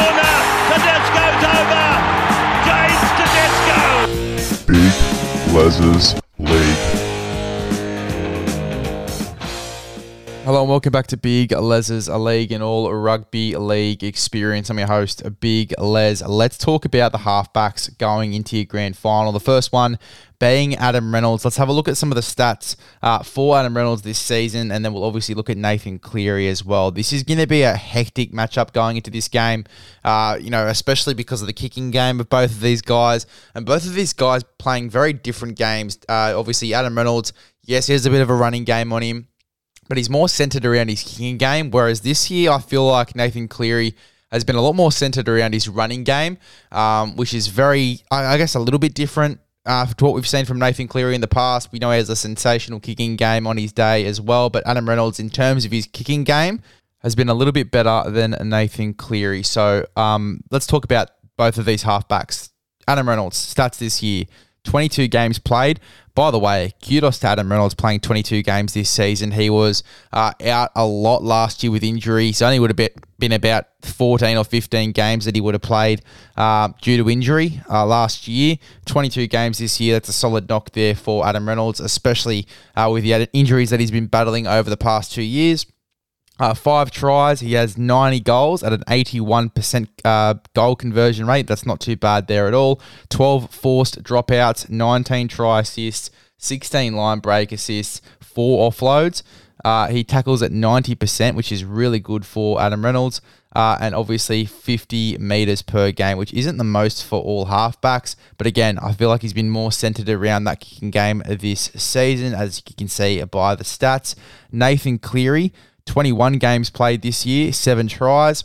corner. Tedesco's over. James Tedesco. Big Hello and welcome back to Big Les's a league and all rugby league experience. I'm your host, Big Les. Let's talk about the halfbacks going into your grand final. The first one being Adam Reynolds. Let's have a look at some of the stats uh, for Adam Reynolds this season, and then we'll obviously look at Nathan Cleary as well. This is going to be a hectic matchup going into this game, uh, you know, especially because of the kicking game of both of these guys, and both of these guys playing very different games. Uh, obviously, Adam Reynolds, yes, he has a bit of a running game on him but he's more centered around his kicking game. Whereas this year, I feel like Nathan Cleary has been a lot more centered around his running game, um, which is very, I, guess, a little bit different uh, to what we've seen from Nathan Cleary in the past. We know he has a sensational kicking game on his day as well, but Adam Reynolds, in terms of his kicking game, has been a little bit better than Nathan Cleary. So um, let's talk about both of these halfbacks. Adam Reynolds stats this year 22 games played. By the way, kudos to Adam Reynolds playing 22 games this season. He was uh, out a lot last year with injuries. Only would have been about 14 or 15 games that he would have played uh, due to injury uh, last year. 22 games this year. That's a solid knock there for Adam Reynolds, especially uh, with the injuries that he's been battling over the past two years. Uh, five tries. He has 90 goals at an 81% uh, goal conversion rate. That's not too bad there at all. 12 forced dropouts, 19 try assists, 16 line break assists, four offloads. Uh, he tackles at 90%, which is really good for Adam Reynolds. Uh, and obviously 50 meters per game, which isn't the most for all halfbacks. But again, I feel like he's been more centered around that kicking game this season, as you can see by the stats. Nathan Cleary, 21 games played this year, seven tries.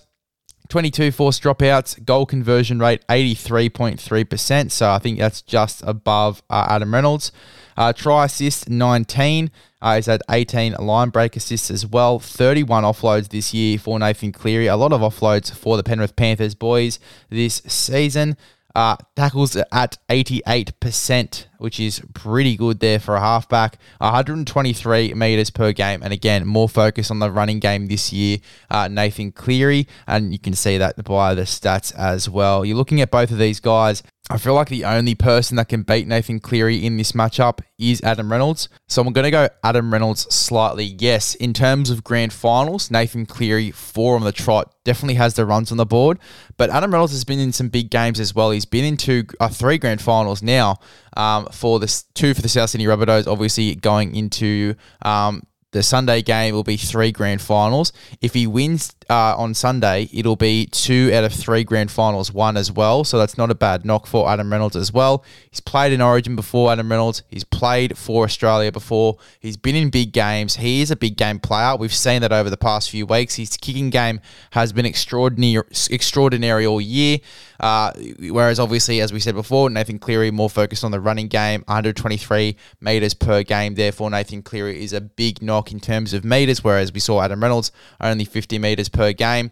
22 forced dropouts, goal conversion rate 83.3%. So I think that's just above uh, Adam Reynolds. Uh, try assist 19. Uh, he's had 18 line break assists as well. 31 offloads this year for Nathan Cleary. A lot of offloads for the Penrith Panthers boys this season. Uh, tackles at 88%, which is pretty good there for a halfback. 123 metres per game. And again, more focus on the running game this year. Uh, Nathan Cleary, and you can see that by the stats as well. You're looking at both of these guys. I feel like the only person that can beat Nathan Cleary in this matchup is Adam Reynolds. So I'm going to go Adam Reynolds slightly. Yes, in terms of grand finals, Nathan Cleary, four on the trot, definitely has the runs on the board. But Adam Reynolds has been in some big games as well. He's been in two, uh, three grand finals now um, for the two for the South Sydney Rabbitohs, obviously going into um, the Sunday game will be three grand finals. If he wins uh, on Sunday, it'll be two out of three grand finals, one as well. So that's not a bad knock for Adam Reynolds as well. He's played in Origin before, Adam Reynolds. He's played for Australia before. He's been in big games. He is a big game player. We've seen that over the past few weeks. His kicking game has been extraordinary, extraordinary all year. Uh, whereas, obviously, as we said before, Nathan Cleary more focused on the running game, 123 metres per game. Therefore, Nathan Cleary is a big knock in terms of metres, whereas we saw Adam Reynolds only 50 metres per game.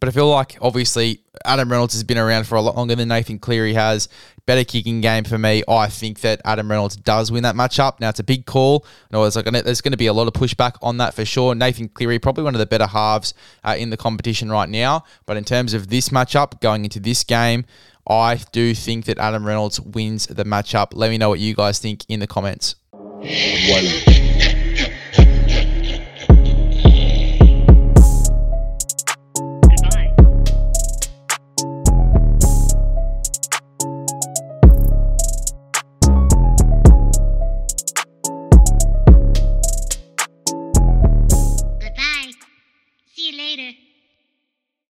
But I feel like obviously Adam Reynolds has been around for a lot longer than Nathan Cleary has. Better kicking game for me. I think that Adam Reynolds does win that matchup. Now it's a big call. No, there's, like, there's going to be a lot of pushback on that for sure. Nathan Cleary probably one of the better halves uh, in the competition right now. But in terms of this matchup going into this game, I do think that Adam Reynolds wins the matchup. Let me know what you guys think in the comments.